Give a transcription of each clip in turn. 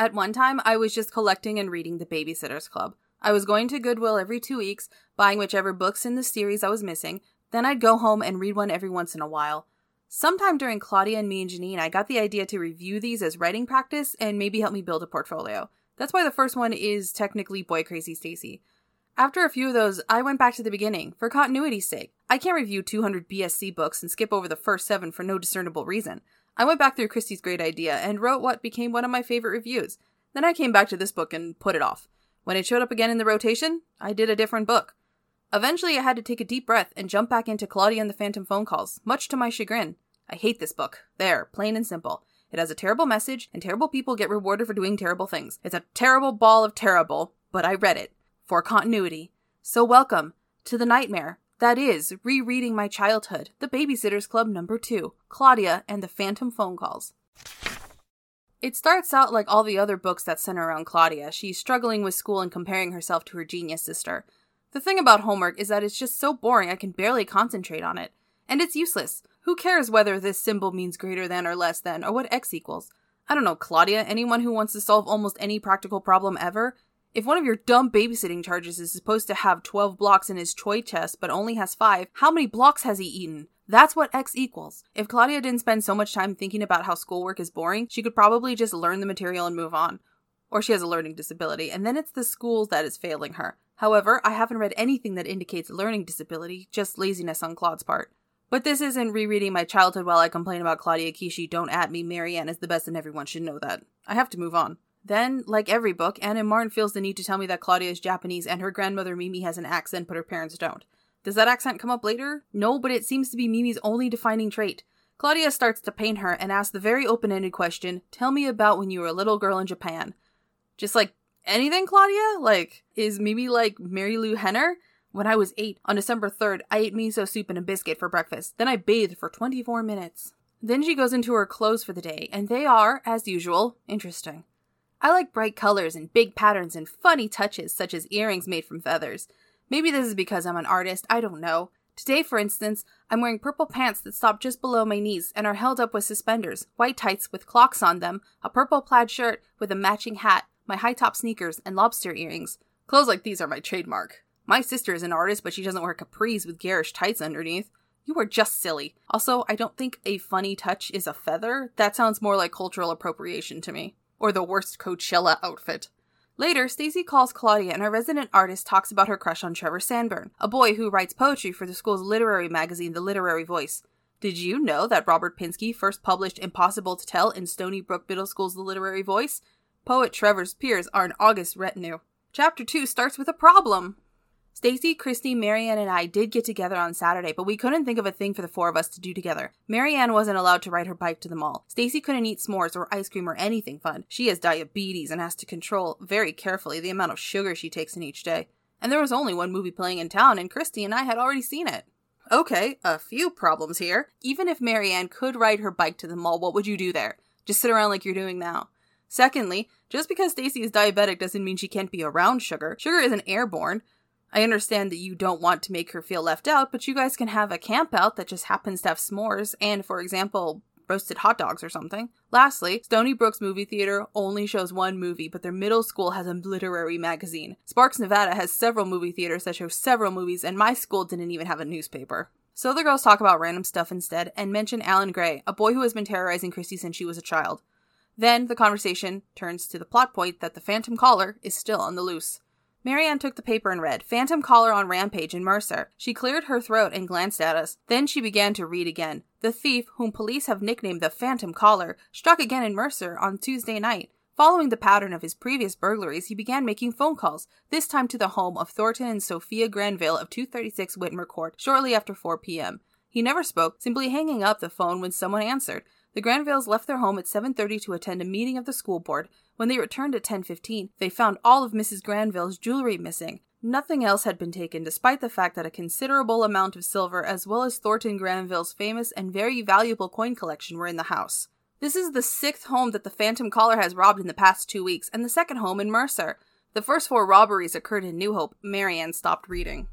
At one time, I was just collecting and reading The Babysitter's Club. I was going to Goodwill every two weeks, buying whichever books in the series I was missing, then I'd go home and read one every once in a while. Sometime during Claudia and me and Janine, I got the idea to review these as writing practice and maybe help me build a portfolio. That's why the first one is technically Boy Crazy Stacey. After a few of those, I went back to the beginning, for continuity's sake. I can't review 200 BSC books and skip over the first seven for no discernible reason. I went back through Kristy's great idea and wrote what became one of my favorite reviews. Then I came back to this book and put it off. When it showed up again in the rotation, I did a different book. Eventually, I had to take a deep breath and jump back into Claudia and the Phantom phone calls, much to my chagrin. I hate this book. There, plain and simple. It has a terrible message, and terrible people get rewarded for doing terrible things. It's a terrible ball of terrible, but I read it. For continuity. So welcome to the nightmare. That is, rereading my childhood, The Babysitter's Club number two, Claudia and the Phantom Phone Calls. It starts out like all the other books that center around Claudia. She's struggling with school and comparing herself to her genius sister. The thing about homework is that it's just so boring I can barely concentrate on it. And it's useless. Who cares whether this symbol means greater than or less than, or what x equals? I don't know, Claudia, anyone who wants to solve almost any practical problem ever? If one of your dumb babysitting charges is supposed to have 12 blocks in his toy chest but only has 5, how many blocks has he eaten? That's what X equals. If Claudia didn't spend so much time thinking about how schoolwork is boring, she could probably just learn the material and move on. Or she has a learning disability, and then it's the school that is failing her. However, I haven't read anything that indicates learning disability, just laziness on Claude's part. But this isn't rereading my childhood while I complain about Claudia Kishi. Don't at me, Mary Anne is the best and everyone should know that. I have to move on. Then, like every book, Ann M. Martin feels the need to tell me that Claudia is Japanese and her grandmother Mimi has an accent but her parents don't. Does that accent come up later? No, but it seems to be Mimi's only defining trait. Claudia starts to paint her and asks the very open ended question Tell me about when you were a little girl in Japan. Just like, anything, Claudia? Like, is Mimi like Marilu Henner? When I was eight, on December 3rd, I ate miso soup and a biscuit for breakfast. Then I bathed for 24 minutes. Then she goes into her clothes for the day, and they are, as usual, interesting. I like bright colors and big patterns and funny touches, such as earrings made from feathers. Maybe this is because I'm an artist, I don't know. Today, for instance, I'm wearing purple pants that stop just below my knees and are held up with suspenders, white tights with clocks on them, a purple plaid shirt with a matching hat, my high top sneakers, and lobster earrings. Clothes like these are my trademark. My sister is an artist, but she doesn't wear capris with garish tights underneath. You are just silly. Also, I don't think a funny touch is a feather. That sounds more like cultural appropriation to me. Or the worst Coachella outfit. Later, Stacey calls Claudia and our resident artist talks about her crush on Trevor Sandbourne, a boy who writes poetry for the school's literary magazine, The Literary Voice. Did you know that Robert Pinsky first published Impossible to Tell in Stoneybrook Middle School's The Literary Voice? Poet Trevor's peers are an august retinue. Chapter 2 starts with a problem. Stacey, Kristy, Marianne, and I did get together on Saturday, but we couldn't think of a thing for the four of us to do together. Mary Anne wasn't allowed to ride her bike to the mall. Stacey couldn't eat s'mores or ice cream or anything fun. She has diabetes and has to control very carefully the amount of sugar she takes in each day. And there was only one movie playing in town, and Kristy and I had already seen it. Okay, a few problems here. Even if Mary Anne could ride her bike to the mall, what would you do there? Just sit around like you're doing now. Secondly, just because Stacey is diabetic doesn't mean she can't be around sugar. Sugar isn't airborne. I understand that you don't want to make her feel left out, but you guys can have a camp out that just happens to have s'mores and, for example, roasted hot dogs or something. Lastly, Stoneybrook's movie theater only shows one movie, but their middle school has a literary magazine. Sparks, Nevada has several movie theaters that show several movies, and my school didn't even have a newspaper. So the girls talk about random stuff instead and mention Alan Gray, a boy who has been terrorizing Kristy since she was a child. Then the conversation turns to the plot point that the Phantom Caller is still on the loose. Mary Anne took the paper and read Phantom Caller on Rampage in Mercer. She cleared her throat and glanced at us. Then she began to read again. The thief, whom police have nicknamed the Phantom Caller, struck again in Mercer on Tuesday night. Following the pattern of his previous burglaries, he began making phone calls, this time to the home of Thornton and Sophia Granville of 236 Whitmer Court, shortly after 4 p.m. He never spoke, simply hanging up the phone when someone answered. The Granvilles left their home at 7:30 to attend a meeting of the school board. When they returned at 10:15, they found all of Mrs. Granville's jewelry missing. Nothing else had been taken despite the fact that a considerable amount of silver as well as Thornton Granville's famous and very valuable coin collection were in the house. This is the sixth home that the Phantom Caller has robbed in the past 2 weeks and the second home in Mercer. The first four robberies occurred in New Hope. Mary Anne stopped reading.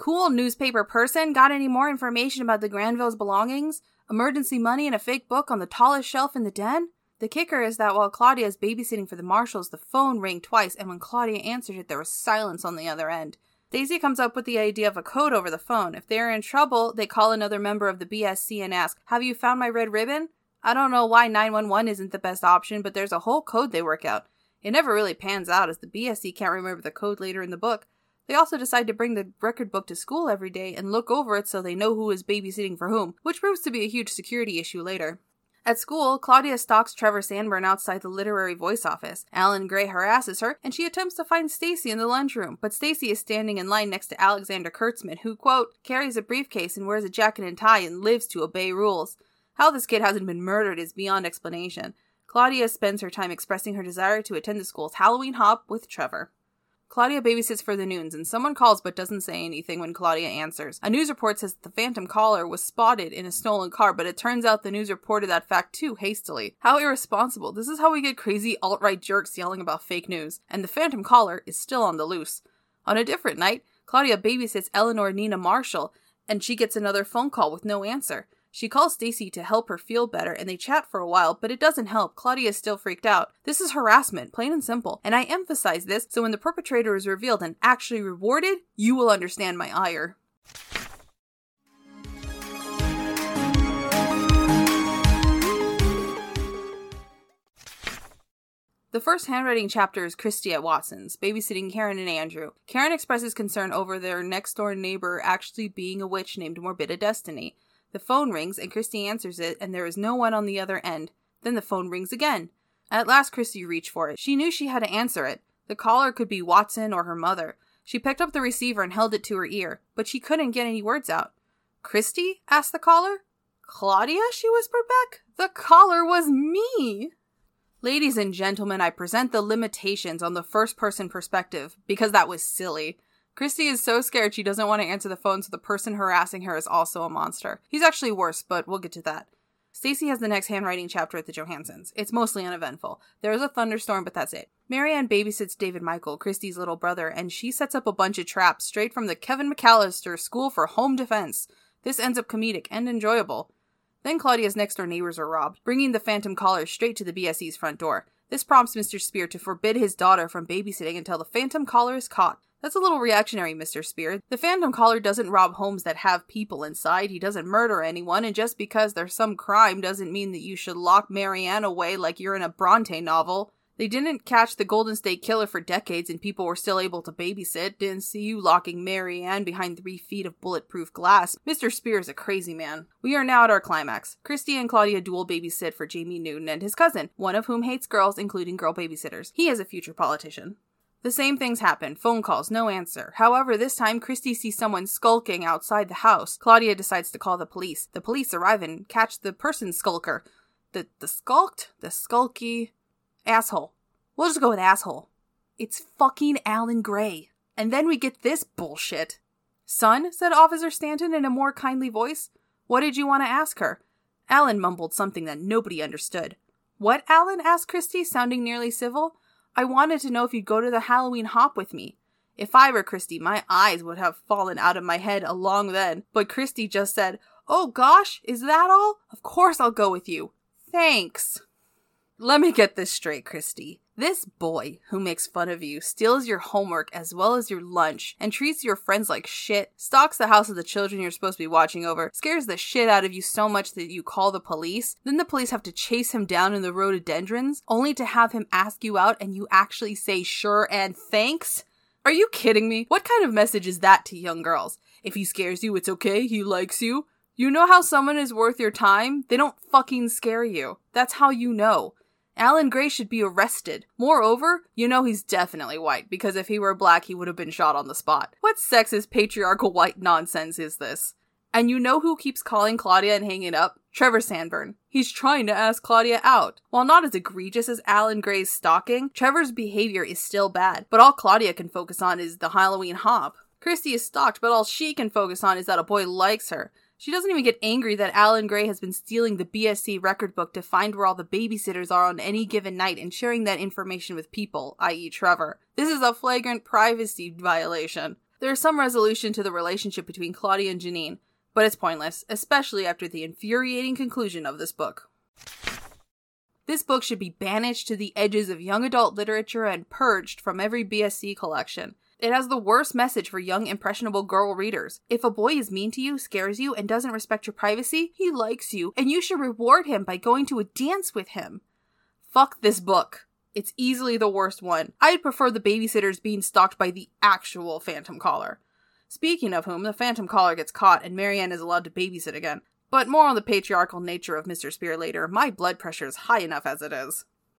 Cool newspaper person, got any more information about the Granville's belongings? Emergency money and a fake book on the tallest shelf in the den? The kicker is that while Claudia is babysitting for the Marshalls, the phone rang twice, and when Claudia answered it, there was silence on the other end. Daisy comes up with the idea of a code over the phone. If they're in trouble, they call another member of the BSC and ask, Have you found my red ribbon? I don't know why 911 isn't the best option, but there's a whole code they work out. It never really pans out as the BSC can't remember the code later in the book. They also decide to bring the record book to school every day and look over it so they know who is babysitting for whom, which proves to be a huge security issue later. At school, Claudia stalks Trevor Sandbourne outside the literary voice office. Alan Gray harasses her, and she attempts to find Stacey in the lunchroom, but Stacey is standing in line next to Alexander Kurtzman, who, quote, carries a briefcase and wears a jacket and tie and lives to obey rules. How this kid hasn't been murdered is beyond explanation. Claudia spends her time expressing her desire to attend the school's Halloween hop with Trevor. Claudia babysits for the Noons, and someone calls but doesn't say anything when Claudia answers. A news report says the Phantom Caller was spotted in a stolen car, but it turns out the news reported that fact too hastily. How irresponsible. This is how we get crazy alt right jerks yelling about fake news. And the Phantom Caller is still on the loose. On a different night, Claudia babysits Eleanor Nina Marshall, and she gets another phone call with no answer. She calls Stacey to help her feel better and they chat for a while, but it doesn't help. Claudia is still freaked out. This is harassment, plain and simple. And I emphasize this so when the perpetrator is revealed and actually rewarded, you will understand my ire. The first handwriting chapter is Kristy at Watson's, babysitting Karen and Andrew. Karen expresses concern over their next door neighbor actually being a witch named Morbidda Destiny. The phone rings and Kristy answers it, and there is no one on the other end. Then the phone rings again. At last, Kristy reached for it. She knew she had to answer it. The caller could be Watson or her mother. She picked up the receiver and held it to her ear, but she couldn't get any words out. Kristy? asked the caller. Claudia? she whispered back. The caller was me! Ladies and gentlemen, I present the limitations on the first person perspective because that was silly. Kristy is so scared she doesn't want to answer the phone, so the person harassing her is also a monster. He's actually worse, but we'll get to that. Stacey has the next handwriting chapter at the Johanssens. It's mostly uneventful. There is a thunderstorm, but that's it. Mary Anne babysits David Michael, Kristy's little brother, and she sets up a bunch of traps straight from the Kevin McAllister School for Home Defense. This ends up comedic and enjoyable. Then Claudia's next door neighbors are robbed, bringing the phantom caller straight to the BSC's front door. This prompts Mr. Spier to forbid his daughter from babysitting until the phantom caller is caught. That's a little reactionary, Mr. Spier. The Phantom Caller doesn't rob homes that have people inside. He doesn't murder anyone, and just because there's some crime doesn't mean that you should lock Mary Anne away like you're in a Bronte novel. They didn't catch the Golden State Killer for decades and people were still able to babysit. Didn't see you locking Mary Anne behind three feet of bulletproof glass. Mr. Spier is a crazy man. We are now at our climax. Kristy and Claudia dual babysit for Jamie Newton and his cousin, one of whom hates girls, including girl babysitters. He is a future politician. The same things happen phone calls, no answer. However, this time Kristy sees someone skulking outside the house. Claudia decides to call the police. The police arrive and catch the person skulker. The, the skulked? The skulky asshole. We'll just go with asshole. It's fucking Alan Gray. And then we get this bullshit. Son, said Officer Stanton in a more kindly voice, what did you want to ask her? Alan mumbled something that nobody understood. What, Alan? asked Kristy, sounding nearly civil. I wanted to know if you'd go to the Halloween hop with me. If I were Kristy, my eyes would have fallen out of my head a long then, but Kristy just said, Oh gosh, is that all? Of course I'll go with you. Thanks. Let me get this straight, Kristy. This boy who makes fun of you steals your homework as well as your lunch and treats your friends like shit, stalks the house of the children you're supposed to be watching over, scares the shit out of you so much that you call the police, then the police have to chase him down in the rhododendrons, only to have him ask you out and you actually say sure and thanks? Are you kidding me? What kind of message is that to young girls? If he scares you, it's okay, he likes you. You know how someone is worth your time? They don't fucking scare you. That's how you know. Alan Gray should be arrested. Moreover, you know he's definitely white, because if he were black, he would have been shot on the spot. What sexist, patriarchal white nonsense is this? And you know who keeps calling Claudia and hanging up? Trevor Sandbourne. He's trying to ask Claudia out. While not as egregious as Alan Gray's stalking, Trevor's behavior is still bad, but all Claudia can focus on is the Halloween hop. Kristy is stalked, but all she can focus on is that a boy likes her. She doesn't even get angry that Alan Gray has been stealing the BSC record book to find where all the babysitters are on any given night and sharing that information with people, i.e., Trevor. This is a flagrant privacy violation. There is some resolution to the relationship between Claudia and Janine, but it's pointless, especially after the infuriating conclusion of this book. This book should be banished to the edges of young adult literature and purged from every BSC collection. It has the worst message for young, impressionable girl readers. If a boy is mean to you, scares you, and doesn't respect your privacy, he likes you, and you should reward him by going to a dance with him. Fuck this book. It's easily the worst one. I'd prefer the babysitters being stalked by the actual Phantom Caller. Speaking of whom, the Phantom Caller gets caught and Mary Anne is allowed to babysit again. But more on the patriarchal nature of Mr. Spier later. My blood pressure is high enough as it is.